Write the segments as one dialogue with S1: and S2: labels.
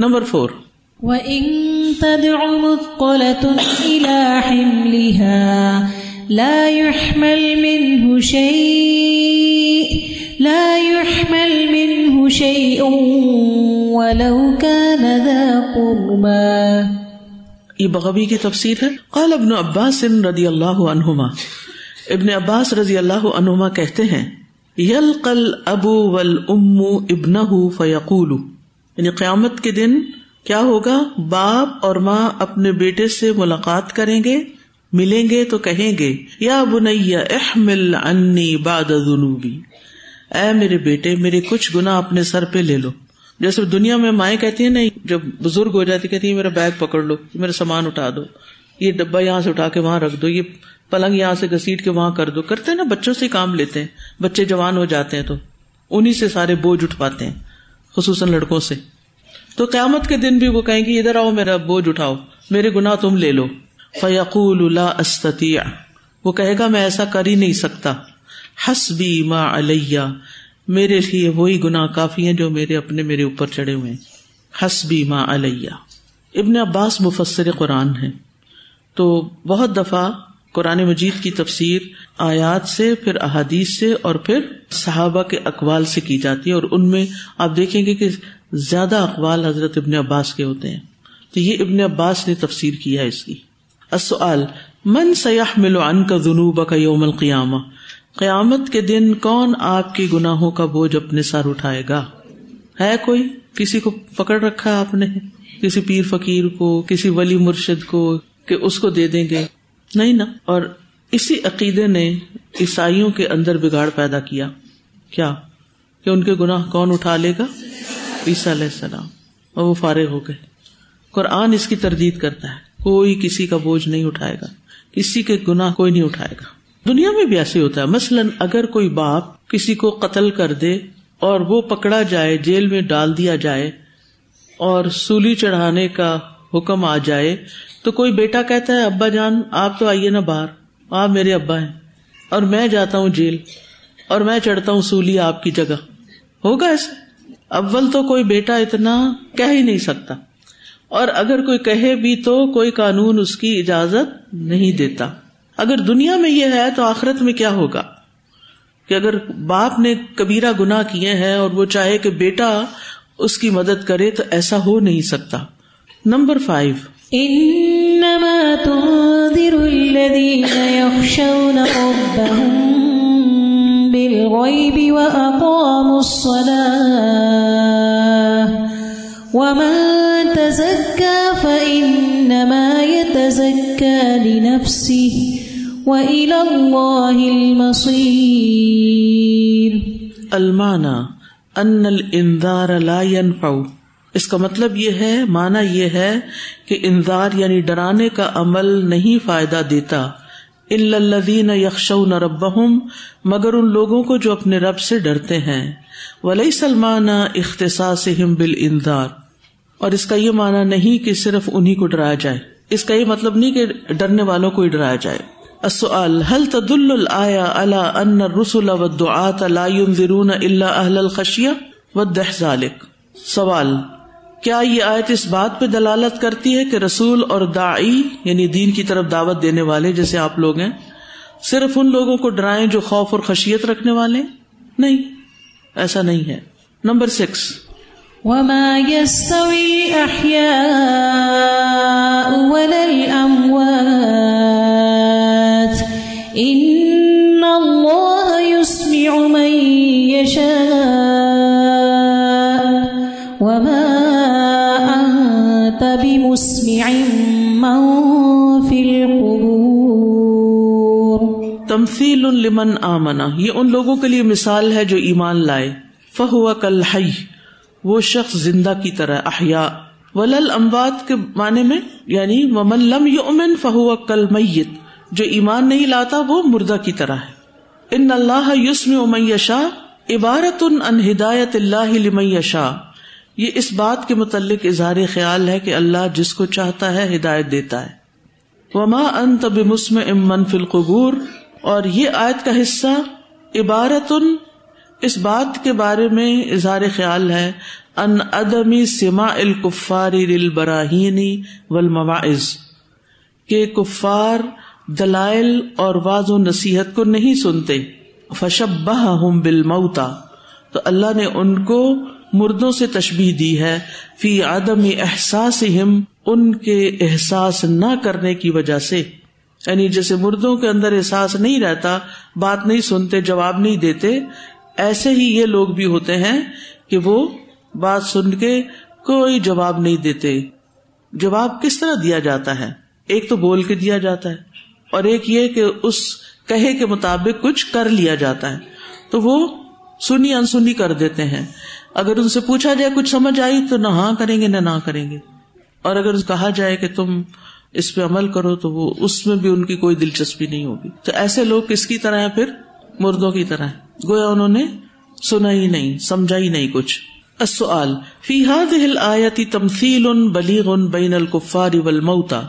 S1: Number four.
S2: وَإِن تَدْعُ مُثْقَلَةٌ إِلَى حِمْلِهَا لَا يُحْمَلْ مِنْهُ شَيْءٌ لَا يُحْمَلْ مِنْهُ شَيْءٌ وَلَوْ كَانَ ذَا قُرْبَى.
S1: یہ بغوی کی تفسیر ہے۔ قال ابن عباس رضی اللہ عنہما۔ ابن عباس رضی اللہ عنہما کہتے ہیں یلقل ابو ول ام ابن فیقول یعنی قیامت کے دن کیا ہوگا؟ باپ اور ماں اپنے بیٹے سے ملاقات کریں گے، ملیں گے تو کہیں گے، یا بنیا احمل انی باد جنوبی اے میرے بیٹے، میرے کچھ گنا اپنے سر پہ لے لو۔ جیسے دنیا میں مائیں کہتی ہیں نا جب بزرگ ہو جاتی، کہتی ہیں، میرا بیگ پکڑ لو، میرا سامان اٹھا دو، یہ ڈبا یہاں سے اٹھا کے وہاں رکھ دو، یہ پلنگ یہاں سے گسیٹ کے وہاں کر دو۔ کرتے ہیں نا، بچوں سے کام لیتے ہیں، بچے جوان ہو جاتے ہیں تو انہیں سے سارے بوجھ اٹھواتے ہیں، خصوصاً لڑکوں سے۔ تو قیامت کے دن بھی وہ کہیں گے، ادھر آؤ میرا بوجھ اٹھاؤ، میرے گنا تم لے لو۔ فیقول استطیع۔ وہ کہے گا، میں ایسا کر ہی نہیں سکتا۔ حسبی ما علیہ۔ میرے لیے وہی گنا کافی ہیں جو میرے اپنے میرے اوپر چڑھے ہوئے حسبی ما علیہ۔ ابن عباس مفسر قرآن ہے تو بہت دفعہ قرآن مجید کی تفسیر آیات سے، پھر احادیث سے اور پھر صحابہ کے اقوال سے کی جاتی ہے اور ان میں آپ دیکھیں گے کہ زیادہ اقوال حضرت ابن عباس کے ہوتے ہیں۔ تو یہ ابن عباس نے تفسیر کیا اس کی۔ من سیاح ملو ان کا جنوب کا یوم القیامہ؟ قیامت کے دن کون آپ کے گناہوں کا بوجھ اپنے سر اٹھائے گا؟ ہے کوئی؟ کسی کو پکڑ رکھا آپ نے؟ کسی پیر فقیر کو، کسی ولی مرشد کو کہ اس کو دے دیں گے؟ نہیں نا۔ اور اسی عقیدے نے عیسائیوں کے اندر بگاڑ پیدا کیا۔ کیا؟ کہ ان کے گناہ کون اٹھا لے گا؟ عیسیٰ علیہ السلام، اور وہ فارغ ہو گئے۔ قرآن اس کی تردید کرتا ہے، کوئی کسی کا بوجھ نہیں اٹھائے گا، کسی کے گناہ کوئی نہیں اٹھائے گا۔ دنیا میں بھی ایسے ہوتا ہے۔ مثلاً اگر کوئی باپ کسی کو قتل کر دے اور وہ پکڑا جائے، جیل میں ڈال دیا جائے اور سولی چڑھانے کا حکم آ جائے، تو کوئی بیٹا کہتا ہے، ابا جان، آپ تو آئیے نا باہر، آپ میرے ابا ہیں، اور میں جاتا ہوں جیل، اور میں چڑھتا ہوں سولی آپ کی جگہ۔ ہوگا ایسے اول تو کوئی بیٹا اتنا کہہ ہی نہیں سکتا۔ اور اگر کوئی کہے بھی تو کوئی قانون اس کی اجازت نہیں دیتا۔ اگر دنیا میں یہ ہے تو آخرت میں کیا ہوگا؟ کہ اگر باپ نے کبیرا گنا کیے ہیں اور وہ چاہے کہ بیٹا اس کی مدد کرے تو ایسا ہو نہیں سکتا۔ Number five.
S2: ومن تزكى فإنما يتزكى لنفسه وإلى الله المصير
S1: المانا ان الانذار لا ينفع۔ اس کا مطلب یہ ہے مانا یہ ہے کہ انذار یعنی ڈرانے کا عمل نہیں فائدہ دیتا۔ الدین یکشون ربہم مگر ان لوگوں کو جو اپنے رب سے ڈرتے ہیں۔ ولی سلمان اختصاص بال انذار اور اس کا یہ مانا نہیں کہ صرف انہیں کو ڈرایا جائے۔ اس کا یہ مطلب نہیں کہ ڈرنے والوں کو ہی ڈرایا جائے۔ السؤال، هل تدل الايه على ان الرسل والدعاة لا ينذرون الا اهل الخشيه والدح ذلك سوال، کیا یہ آیت اس بات پہ دلالت کرتی ہے کہ رسول اور داعی یعنی دین کی طرف دعوت دینے والے جیسے آپ لوگ ہیں، صرف ان لوگوں کو ڈرائیں جو خوف اور خشیت رکھنے والے؟ نہیں، ایسا نہیں ہے۔ نمبر سکس
S2: وما يستوي الأحياء ولا الأموات. إن الله يسمع من يشاء. وما أنت بمسمع من في القبور.
S1: تمثيل لمن آمنا یہ ان لوگوں کے لیے مثال ہے جو ایمان لائے. فہو کل حی وہ شخص زندہ کی طرح احیا۔ ولل اموات کے معنی میں یعنی ممن لم یؤمن فہو کل میت جو ایمان نہیں لاتا وہ مردہ کی طرح ہے۔ ان اللہ یسم من یشا عبارت ان ہدایت اللہ لمن یشا یہ اس بات کے متعلق اظہار خیال ہے کہ اللہ جس کو چاہتا ہے ہدایت دیتا ہے۔ وما انت بمسم امن فی القبور۔ اور یہ آیت کا حصہ عبارت ان اس بات کے بارے میں اظہار خیال ہے، ان ادمی سما الکفاری البراہینی والمواعظ، کہ کفار دلائل اور واض و نصیحت کو نہیں سنتے۔ فشبہ ہوں بالموتا تو اللہ نے ان کو مردوں سے تشبیح دی ہے۔ فی عدم احساس ان کے احساس نہ کرنے کی وجہ سے۔ یعنی جیسے مردوں کے اندر احساس نہیں رہتا، بات نہیں سنتے، جواب نہیں دیتے ایسے ہی یہ لوگ بھی ہوتے ہیں کہ وہ بات سن کے کوئی جواب نہیں دیتے۔ جواب کس طرح دیا جاتا ہے؟ ایک تو بول کے دیا جاتا ہے اور ایک یہ کہ اس کہے کے مطابق کچھ کر لیا جاتا ہے۔ تو وہ سنی انسنی کر دیتے ہیں۔ اگر ان سے پوچھا جائے کچھ سمجھ آئی تو نہ ہاں کریں گے نہ نہ کریں گے۔ اور اگر کہا جائے کہ تم اس پہ عمل کرو تو وہ اس میں بھی ان کی کوئی دلچسپی نہیں ہوگی۔ تو ایسے لوگ کس کی طرح پھر؟ مردوں کی طرح گویا انہوں نے سنا ہی نہیں سمجھا ہی نہیں کچھ۔ السؤال، فی هذه الآیت تمثیل بلیغ بین الکفار والموتى۔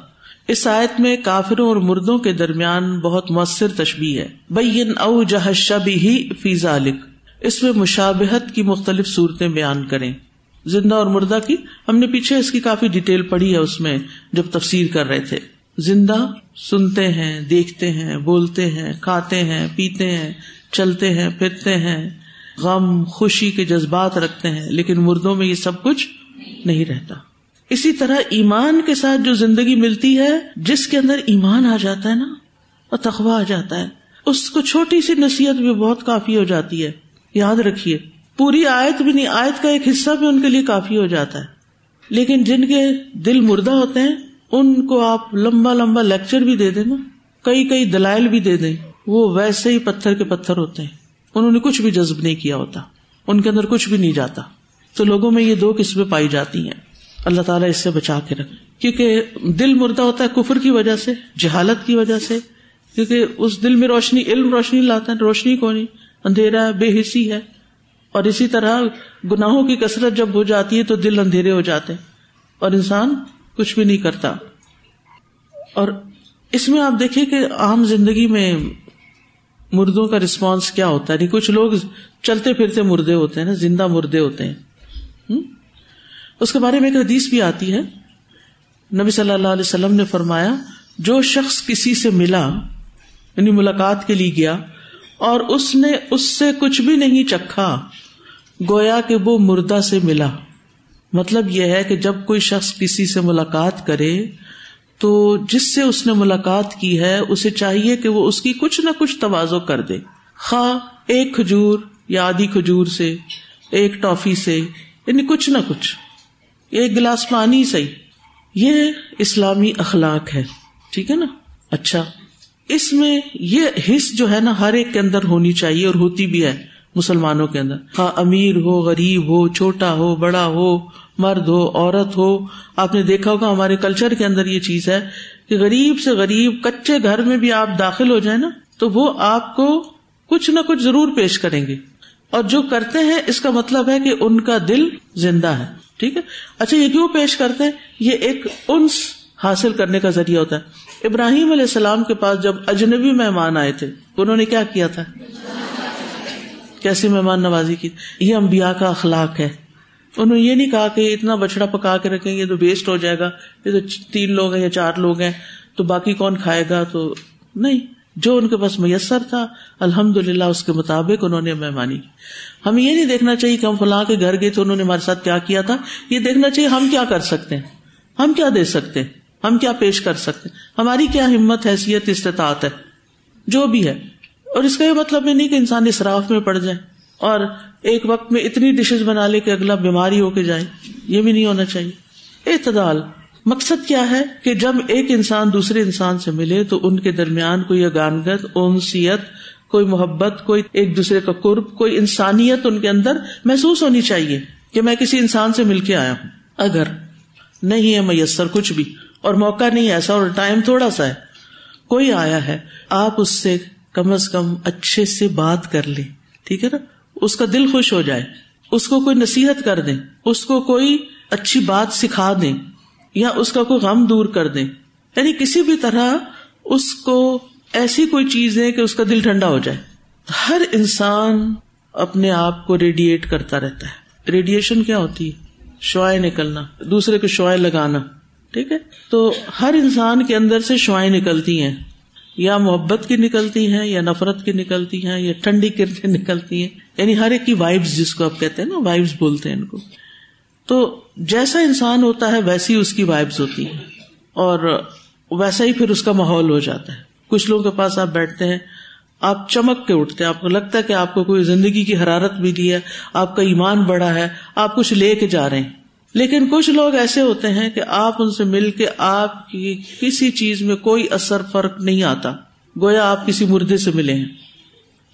S1: اس آیت میں کافروں اور مردوں کے درمیان بہت مؤثر تشبیح ہے۔ بین او جہ شبہ فی ذلک اس میں مشابہت کی مختلف صورتیں بیان کریں۔ زندہ اور مردہ کی، ہم نے پیچھے اس کی کافی ڈیٹیل پڑھی ہے اس میں جب تفسیر کر رہے تھے۔ زندہ، سنتے ہیں، دیکھتے ہیں، بولتے ہیں، کھاتے ہیں، پیتے ہیں چلتے ہیں، پھرتے ہیں، غم، خوشی کے جذبات رکھتے ہیں، لیکن مردوں میں یہ سب کچھ نہیں رہتا۔ اسی طرح ایمان کے ساتھ جو زندگی ملتی ہے، جس کے اندر ایمان آ جاتا ہے نا، اور تخوا آ جاتا ہے، اس کو چھوٹی سی نصیحت بھی بہت کافی ہو جاتی ہے۔ یاد رکھیے، پوری آیت بھی نہیں، آیت کا ایک حصہ بھی ان کے لیے کافی ہو جاتا ہے۔ لیکن جن کے دل مردہ ہوتے ہیں، ان کو آپ لمبا لمبا لیکچر بھی دے دیں نا، کئی کئی دلائل بھی دے دیں۔ وہ ویسے ہی پتھر کے پتھر ہوتے ہیں۔ انہوں نے کچھ بھی جذب نہیں کیا ہوتا۔ ان کے اندر کچھ بھی نہیں جاتا۔ تو لوگوں میں یہ دو قسمیں پائی جاتی ہیں۔ اللہ تعالیٰ اس سے بچا کے رکھ کیونکہ دل مردہ ہوتا ہے کفر کی وجہ سے، جہالت کی وجہ سے۔ کیونکہ اس دل میں روشنی، علم روشنی لاتا ہے روشنی کو نہیں اندھیرا، بے حسی ہے۔ اور اسی طرح گناہوں کی کثرت جب ہو جاتی ہے تو دل اندھیرے ہو جاتے ہیں۔ اور انسان کچھ بھی نہیں کرتا۔ اور اس میں آپ دیکھیے کہ عام زندگی میں مردوں کا رسپانس کیا ہوتا ہے؟ کچھ لوگ چلتے پھرتے مردے ہوتے ہیں نا، زندہ مردے ہوتے ہیں۔ اس کے بارے میں ایک حدیث بھی آتی ہے۔ نبی صلی اللہ علیہ وسلم نے فرمایا، جو شخص کسی سے ملا یعنی ملاقات کے لیے گیا، اور اس نے اس سے کچھ بھی نہیں چکھا، گویا کہ وہ مردہ سے ملا۔ مطلب یہ ہے کہ جب کوئی شخص کسی سے ملاقات کرے تو جس سے اس نے ملاقات کی ہے، اسے چاہیے کہ وہ اس کی کچھ نہ کچھ توازو کر دے۔ خواہ ایک کھجور یا آدھی کھجور سے، ایک ٹافی سے یعنی کچھ نہ کچھ۔ ایک گلاس پانی صحیح۔ یہ اسلامی اخلاق ہے۔ ٹھیک ہے نا؟ اچھا۔ اس میں یہ حص جو ہے نا، ہر ایک کے اندر ہونی چاہیے اور ہوتی بھی ہے، مسلمانوں کے اندر۔ ہاں امیر ہو، غریب ہو، چھوٹا ہو، بڑا ہو مرد ہو، عورت ہو، آپ نے دیکھا ہوگا ہمارے کلچر کے اندر یہ چیز ہے کہ غریب سے غریب کچے گھر میں بھی آپ داخل ہو جائیں نا، تو وہ آپ کو کچھ نہ کچھ ضرور پیش کریں گے۔ اور جو کرتے ہیں، اس کا مطلب ہے کہ ان کا دل زندہ ہے۔ ٹھیک ہے؟ اچھا یہ کیوں پیش کرتے ہیں؟ یہ ایک انس حاصل کرنے کا ذریعہ ہوتا ہے۔ ابراہیم علیہ السلام کے پاس جب اجنبی مہمان آئے تھے، انہوں نے کیا کیا تھا؟ کیسی مہمان نوازی کی؟ یہ امبیا کا اخلاق ہے۔ انہوں نے یہ نہیں کہا کہ اتنا بچڑا پکا کے رکھیں گے تو ویسٹ ہو جائے گا، یہ تو تین لوگ ہیں یا چار لوگ ہیں، تو باقی کون کھائے گا؟ تو نہیں، جو ان کے پاس میسر تھا الحمد للہ اس کے مطابق انہوں نے مہمانی کی۔ ہمیں یہ نہیں دیکھنا چاہیے کہ ہم فلاں کے گھر گئے تو انہوں نے ہمارے ساتھ کیا کیا تھا، یہ دیکھنا چاہیے ہم کیا کر سکتے ہیں، ہم کیا دے سکتے ہیں، ہم کیا پیش کر سکتے ہماری کیا ہمت، حیثیت، استطاعت ہے، جو بھی ہے۔ اور اس کا یہ مطلب یہ نہیں کہ انسان اصراف میں پڑ جائے۔ اور ایک وقت میں اتنی ڈشز بنا لے کہ اگلا بیماری ہو کے جائے۔ یہ بھی نہیں ہونا چاہیے۔ اعتدال۔ مقصد کیا ہے کہ جب ایک انسان دوسرے انسان سے ملے تو ان کے درمیان کوئی اگانگت، انسیت، کوئی محبت، کوئی ایک دوسرے کا قرب، کوئی انسانیت ان کے اندر محسوس ہونی چاہیے کہ میں کسی انسان سے مل کے آیا ہوں۔ اگر نہیں ہے میسر کچھ بھی، اور موقع نہیں ایسا، اور ٹائم تھوڑا سا ہے، کوئی آیا ہے، آپ اس سے کم از کم اچھے سے بات کر لیں۔ ٹھیک ہے نا؟ اس کا دل خوش ہو جائے، اس کو کوئی نصیحت کر دیں، اس کو کوئی اچھی بات سکھا دیں، یا اس کا کوئی غم دور کر دیں۔ یعنی کسی بھی طرح اس کو ایسی کوئی چیز ہے کہ اس کا دل ٹھنڈا ہو جائے۔ ہر انسان اپنے آپ کو ریڈیٹ کرتا رہتا ہے۔ ریڈیشن کیا ہوتی ہے؟ شوائیں نکلنا، دوسرے کو شوائیں لگانا، ٹھیک ہے؟ تو ہر انسان کے اندر سے شوائیں نکلتی ہیں۔ یا محبت کی نکلتی ہیں، یا نفرت کی نکلتی ہیں، یا ٹھنڈی کرتے نکلتی ہیں۔ یعنی ہر ایک کی وائبس جس کو آپ کہتے ہیں نا وائبس بولتے ہیں ان کو۔ تو جیسا انسان ہوتا ہے، ویسی اس کی وائبس ہوتی ہے اور ویسا ہی پھر اس کا ماحول ہو جاتا ہے۔ کچھ لوگوں کے پاس آپ بیٹھتے ہیں، آپ چمک کے اٹھتے ہیں۔ آپ کو لگتا ہے کہ آپ کو کوئی زندگی کی حرارت بھی دی ہے، آپ کا ایمان بڑا ہے، آپ کچھ لے کے جا رہے ہیں۔ لیکن کچھ لوگ ایسے ہوتے ہیں کہ آپ ان سے مل کے آپ کی کسی چیز میں کوئی اثر فرق نہیں آتا، گویا آپ کسی مردے سے ملے ہیں۔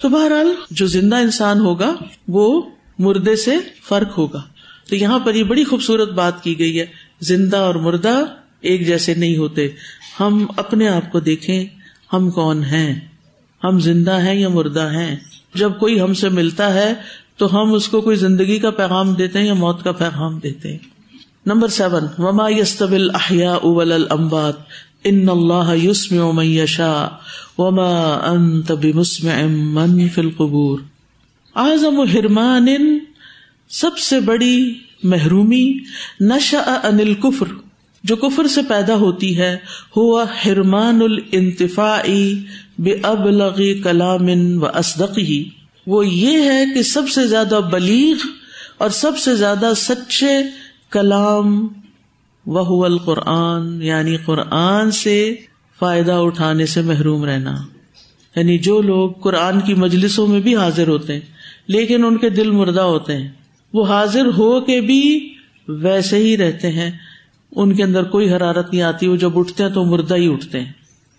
S1: تو بہرحال جو زندہ انسان ہوگا، وہ مردے سے فرق ہوگا۔ تو یہاں پر یہ بڑی خوبصورت بات کی گئی ہے، زندہ اور مردہ ایک جیسے نہیں ہوتے۔ ہم اپنے آپ کو دیکھیں، ہم کون ہیں؟ ہم زندہ ہیں یا مردہ ہیں؟ جب کوئی ہم سے ملتا ہے، تو ہم اس کو کوئی زندگی کا پیغام دیتے ہیں یا موت کا پیغام دیتے ہیں۔ نمبر سیون، وما یستبل احیا اول المبات ان اللہ یوسم یشا وما انت بمسمع من فی القبور۔ اعظم حرمان سب سے بڑی محرومی نشا ان الکفر جو کفر سے پیدا ہوتی ہے ہوا حرمان الانتفاعی بے اب کلام و اسدقی وہ یہ ہے کہ سب سے زیادہ بلیغ اور سب سے زیادہ سچے کلام وہ القرآن یعنی قرآن سے فائدہ اٹھانے سے محروم رہنا۔ یعنی جو لوگ قرآن کی مجلسوں میں بھی حاضر ہوتے ہیں، لیکن ان کے دل مردہ ہوتے ہیں، وہ حاضر ہو کے بھی ویسے ہی رہتے ہیں۔ ان کے اندر کوئی حرارت نہیں آتی، وہ جب اٹھتے ہیں تو مردہ ہی اٹھتے ہیں۔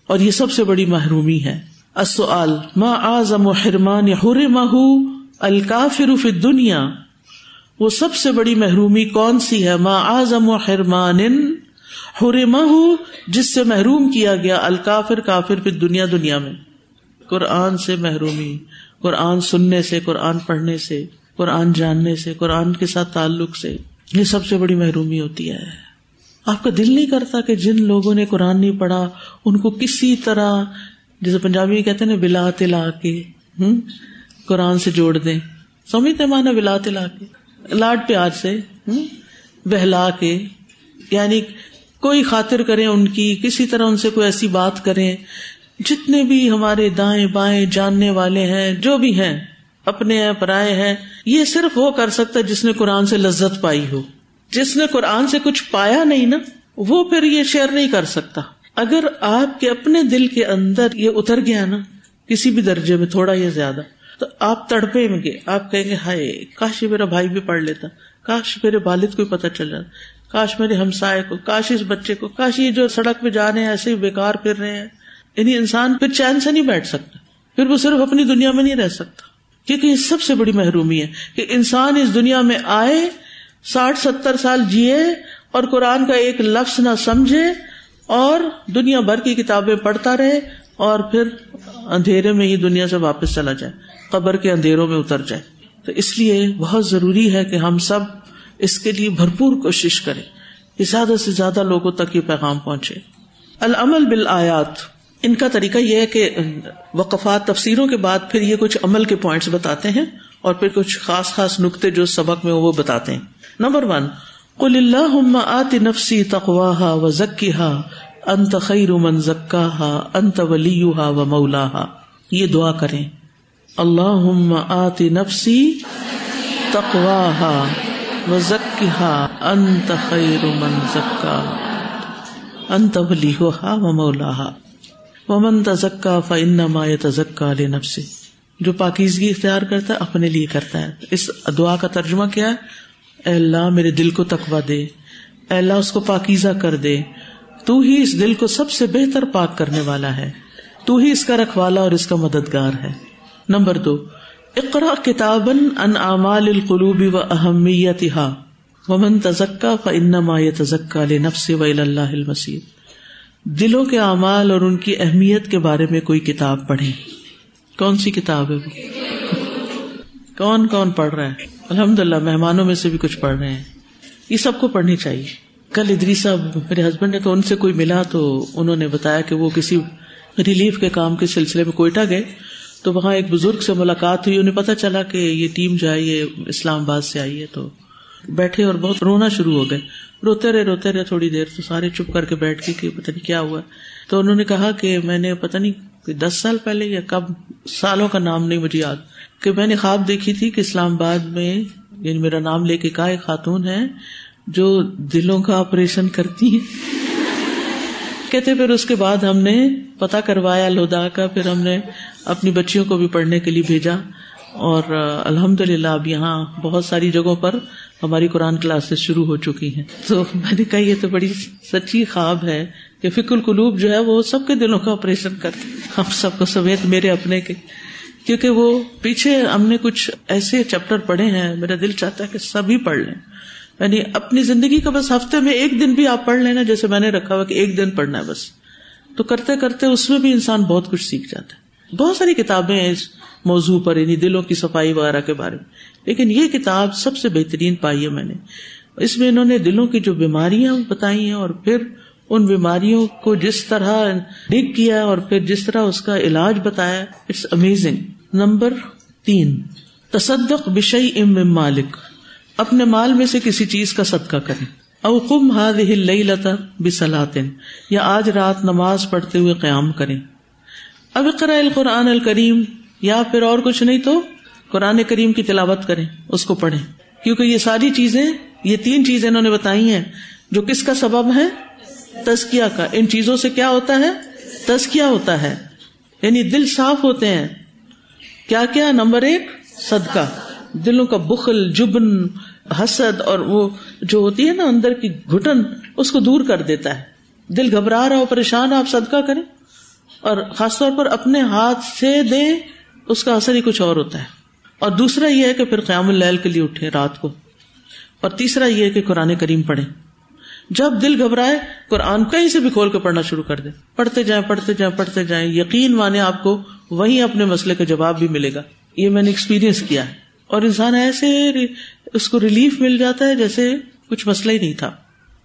S1: اور یہ سب سے بڑی محرومی ہے۔ السؤال، ما اعظم حرمان حرمہ الکافر فی دنیا وہ سب سے بڑی محرومی کون سی ہے؟ ما اعظم حرمان حرمہ جس سے محروم کیا گیا الکافر کافر فی دنیا دنیا میں۔ قرآن سے محرومی، قرآن سننے سے، قرآن پڑھنے سے، قرآن جاننے سے، قرآن کے ساتھ تعلق سے۔ یہ سب سے بڑی محرومی ہوتی ہے۔ آپ کا دل نہیں کرتا کہ جن لوگوں نے قرآن نہیں پڑھا، ان کو کسی طرح، جیسے پنجابی کہتے نا، بلا تلا کے ہوں قرآن سے جوڑ دیں۔ سمجھتے مانا بلا تلا کے؟ لاڈ پیار سے، بہلا کے یعنی کوئی خاطر کریں ان کی، کسی طرح ان سے کوئی ایسی بات کریں، جتنے بھی ہمارے دائیں بائیں جاننے والے ہیں، جو بھی ہیں، اپنے ہیں، پرائے ہیں، یہ صرف وہ کر سکتا ہے جس نے قرآن سے لذت پائی ہو۔ جس نے قرآن سے کچھ پایا نہیں نا، وہ پھر یہ شیئر نہیں کر سکتا۔ اگر آپ کے اپنے دل کے اندر یہ اتر گیا نا، کسی بھی درجے میں تھوڑا یا زیادہ۔ تو آپ تڑپے میں گے آپ کہیں گے، ہائے، کاش میرا بھائی بھی پڑھ لیتا۔ کاش میرے والد کو پتا چل جاتا کاش میرے ہمسائے کو، کاش اس بچے کو، کاش یہ جو سڑک پہ جا رہے ہیں، ایسے ہی بےکار پھر رہے ہیں۔ یعنی انسان پھر چین سے نہیں بیٹھ سکتا۔ پھر وہ صرف اپنی دنیا میں نہیں رہ سکتا۔ کیونکہ یہ سب سے بڑی محرومی ہے کہ انسان اس دنیا میں آئے، ساٹھ، ستر سال جیے اور قرآن کا ایک لفظ نہ سمجھے اور دنیا بھر کی کتابیں پڑھتا رہے اور پھر اندھیرے میں ہی دنیا سے واپس چلا جائے۔ قبر کے اندھیروں میں اتر جائے۔ تو اس لیے بہت ضروری ہے کہ ہم سب اس کے لیے بھرپور کوشش کریں کہ زیادہ سے زیادہ لوگوں تک یہ پیغام پہنچے۔ العمل بال آیات ان کا طریقہ یہ ہے کہ وقفات، تفسیروں کے بعد پھر یہ کچھ عمل کے پوائنٹس بتاتے ہیں اور پھر کچھ خاص خاص نقطے جو سبق میں وہ بتاتے ہیں۔ نمبر ون کل اللہ آتی نفسی تقواہ و ذکی ہا انت خیر من ذکا ہا انت ولی و مولا ہا یہ دعا کریں۔ اللہ آتی نفسی تقواہ و انت خیر من ذکا انت ولی و مولا ومن تزکا فنما تزکا علیہ نفسی جو پاکیزگی اختیار کرتا ہے اپنے لیے کرتا ہے اس دعا کا ترجمہ کیا ہے اے اللہ میرے دل کو تقوا دے اے اللہ اس کو پاکیزہ کر دے تو ہی اس دل کو سب سے بہتر پاک کرنے والا ہے تو ہی اس کا رکھوالا اور اس کا مددگار ہے نمبر دو اقرا کتاب ان اعمال القلوب و اہمیت ومن تزکا فنما تزکا نفس و اللہ المسید دلوں کے اعمال اور ان کی اہمیت کے بارے میں کوئی کتاب پڑھے کون سی کتاب ہے وہ؟ کون کون پڑھ رہا ہے؟ الحمد للہ مہمانوں میں سے بھی کچھ پڑھ رہے ہیں۔ یہ سب کو پڑھنی چاہیے۔ کل ادری صاحب میرے ہسبینڈ نے تو ان سے کوئی ملا تو انہوں نے بتایا کہ وہ کسی ریلیف کے کام کے سلسلے میں کوئٹہ گئے۔ تو وہاں ایک بزرگ سے ملاقات ہوئی، انہیں پتا چلا کہ یہ ٹیم جو ہے، یہ اسلام آباد سے آئی ہے، تو بیٹھے اور بہت رونا شروع ہو گئے۔ روتے رہے روتے رہے تھوڑی دیر، تو سارے چپ کر کے بیٹھ کے کہ پتہ نہیں کیا ہوا۔ تو انہوں نے کہا کہ میں نے پتا نہیں دس سال پہلے یا کب، سالوں کا نام نہیں مجھے یاد، کہ میں نے خواب دیکھی تھی کہ اسلام آباد میں یعنی میرا نام لے کے کہا، ایک خاتون ہے جو دلوں کا آپریشن کرتی ہے۔ کہتے پھر اس کے بعد ہم نے پتا کروایا لودا کا، پھر ہم نے اپنی بچیوں کو بھی پڑھنے کے لیے بھیجا اور الحمد للہ اب یہاں بہت ساری جگہوں پر ہماری قرآن کلاسز شروع ہو چکی ہیں۔ تو میں نے کہا، یہ تو بڑی سچی خواب ہے کہ فکر القلوب جو ہے وہ سب کے دلوں کا آپریشن کرتے ہم سب کو سمیت میرے اپنے کے۔ کیونکہ وہ پیچھے ہم نے کچھ ایسے چیپٹر پڑھے ہیں، میرا دل چاہتا ہے کہ سبھی پڑھ لیں۔ یعنی اپنی زندگی کا بس ہفتے میں ایک دن بھی آپ پڑھ لینا جیسے میں نے رکھا ہوا کہ ایک دن پڑھنا ہے بس۔ تو کرتے کرتے اس میں بھی انسان بہت کچھ سیکھ جاتا ہے۔ بہت ساری کتابیں ہیں اس موضوع پر یعنی دلوں کی صفائی وغیرہ کے بارے میں۔ لیکن یہ کتاب سب سے بہترین پائی ہے میں نے۔ اس میں انہوں نے دلوں کی جو بیماریاں بتائی ہیں اور پھر ان بیماریوں کو جس طرح ڈگ کیا اور پھر جس طرح اس کا علاج بتایا، اٹس امیزنگ نمبر تین، تصدق بشئی ام مالک۔ اپنے مال میں سے کسی چیز کا صدقہ کریں۔ اوقم ہاد لتا بسلاطن یا آج رات نماز پڑھتے ہوئے قیام کریں۔ اب اقرا القرآن الکریم، یا پھر اور کچھ نہیں تو قرآن کریم کی تلاوت کریں، اس کو پڑھیں۔ کیونکہ یہ ساری چیزیں، یہ تین چیزیں انہوں نے بتائی ہیں، جو کس کا سبب ہے؟ تزکیا کا۔ ان چیزوں سے کیا ہوتا ہے؟ تزکیا ہوتا ہے۔ یعنی دل صاف ہوتے ہیں۔ کیا کیا؟ نمبر ایک، صدقہ۔ دلوں کا بخل، جبن، حسد اور وہ جو ہوتی ہے نا اندر کی گٹن اس کو دور کر دیتا ہے۔ دل گھبرا رہا ہو، پریشان آپ صدقہ کریں۔ اور خاص طور پر اپنے ہاتھ سے دیں، اس کا اثر ہی کچھ اور ہوتا ہے۔ اور دوسرا یہ ہے کہ پھر قیام اللیل کے لیے اٹھے رات کو۔ اور تیسرا یہ ہے کہ قرآن کریم پڑھے جب دل گھبرائے، قرآن کہیں سے بھی کھول کے پڑھنا شروع کر دے پڑھتے جائیں پڑھتے جائیں پڑھتے جائیں۔ یقین مانے آپ کو وہیں اپنے مسئلے کا جواب بھی ملے گا۔ یہ میں نے ایکسپیرئنس کیا ہے۔ اور انسان ایسے اس کو ریلیف مل جاتا ہے جیسے کچھ مسئلہ ہی نہیں تھا۔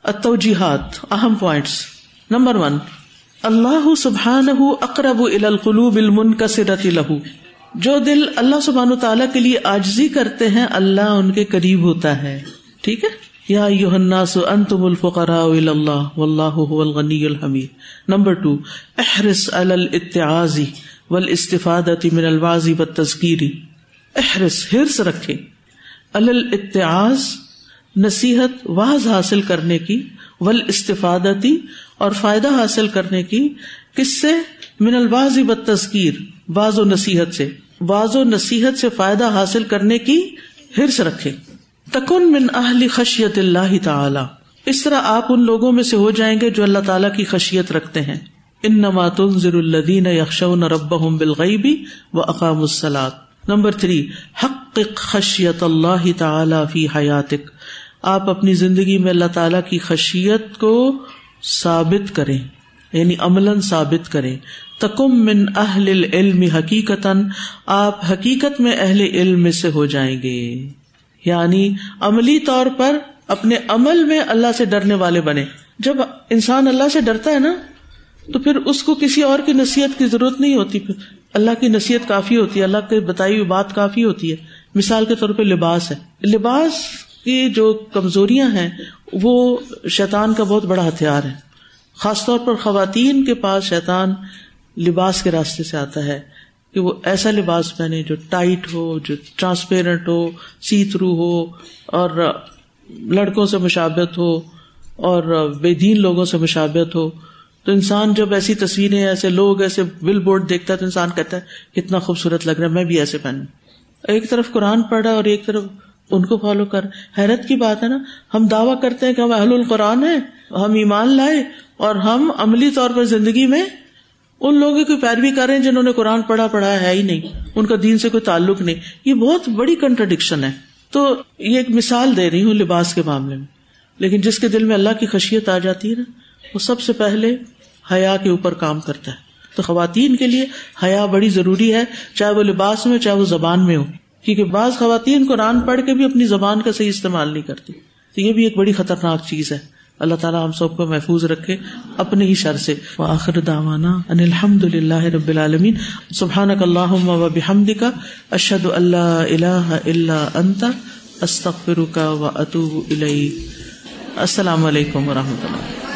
S1: اتوجیحات اہم پوائنٹس نمبر ون اللہ سبحان اقرب القلوب المن کا سرت لہو۔ جو دل اللہ سبحان تعالیٰ کے لیے آجزی کرتے ہیں، اللہ ان کے قریب ہوتا ہے۔ ٹھیک ہے؟ یا الناس انتم الفقراء الى اللہ، واللہ هو الغنی الحمید۔ نمبر ٹو احرص علی الاتعاظ والاستفادة من الواضح والتذکیری احرس، ہرس رکھے۔ الاتعاز، نصیحت واز حاصل کرنے کی ول استفادتی اور فائدہ حاصل کرنے کی، کس سے؟ من الواز بد تذکیر واض و نصیحت سے۔ واض و نصیحت سے فائدہ حاصل کرنے کی ہرس رکھے۔ تکن من اہل خشیت اللہ تعالی۔ اس طرح آپ ان لوگوں میں سے ہو جائیں گے جو اللہ تعالیٰ کی خشیت رکھتے ہیں۔ ان نماتن ضر الدین یکشون رب بالغیبی و اقام السلاط نمبر تھری حق خشیت اللہ تعالی فی حیاتک۔ آپ اپنی زندگی میں اللہ تعالی کی خشیت کو ثابت کریں یعنی عمل ثابت کریں۔ تکم من اہل علم حقیقت آپ حقیقت میں اہل علم میں سے ہو جائیں گے۔ یعنی عملی طور پر اپنے عمل میں اللہ سے ڈرنے والے بنے جب انسان اللہ سے ڈرتا ہے نا، تو پھر اس کو کسی اور کی نصیحت کی ضرورت نہیں ہوتی۔ پھر اللہ کی نصیحت کافی ہوتی ہے، اللہ کی بتائی ہوئی بات کافی ہوتی ہے۔ مثال کے طور پہ لباس ہے۔ لباس کی جو کمزوریاں ہیں، وہ شیطان کا بہت بڑا ہتھیار ہے۔ خاص طور پر خواتین کے پاس شیطان لباس کے راستے سے آتا ہے کہ وہ ایسا لباس پہنے جو ٹائٹ ہو، جو ٹرانسپیرنٹ ہو سی تھرو ہو، اور لڑکوں سے مشابت ہو، اور بے دین لوگوں سے مشابت ہو۔ تو انسان جب ایسی تصویریں، ایسے لوگ، ایسے بل بورڈ دیکھتا ہے تو انسان کہتا ہے، کتنا خوبصورت لگ رہا ہے، میں بھی ایسے پہنوں۔ ایک طرف قرآن پڑھا اور ایک طرف ان کو فالو کر۔ حیرت کی بات ہے نا، ہم دعویٰ کرتے ہیں کہ ہم اہل القرآن ہیں، ہم ایمان لائے اور ہم عملی طور پر زندگی میں ان لوگوں کی پیروی کر رہے ہیں جنہوں نے قرآن پڑھا پڑھا ہے ہی نہیں۔ ان کا دین سے کوئی تعلق نہیں۔ یہ بہت بڑی کنٹرڈکشن ہے۔ تو یہ ایک مثال دے رہی ہوں لباس کے معاملے میں۔ لیکن جس کے دل میں اللہ کی خشیت آ جاتی ہے نا وہ سب سے پہلے حیا کے اوپر کام کرتا ہے۔ تو خواتین کے لیے حیا بڑی ضروری ہے، چاہے وہ لباس میں چاہے وہ زبان میں ہو۔ کیونکہ بعض خواتین قرآن پڑھ کے بھی اپنی زبان کا صحیح استعمال نہیں کرتی۔ تو یہ بھی ایک بڑی خطرناک چیز ہے۔ اللہ تعالیٰ ہم سب کو محفوظ رکھے اپنے ہی شر سے۔ آخر داوانا ان الحمد للہ رب العالمین۔ سبحان اللہ و بحمد کا اشد اللہ اللہ اللہ انتا استغفرک و اتوب الیک۔ السلام علیکم و رحمۃ اللہ۔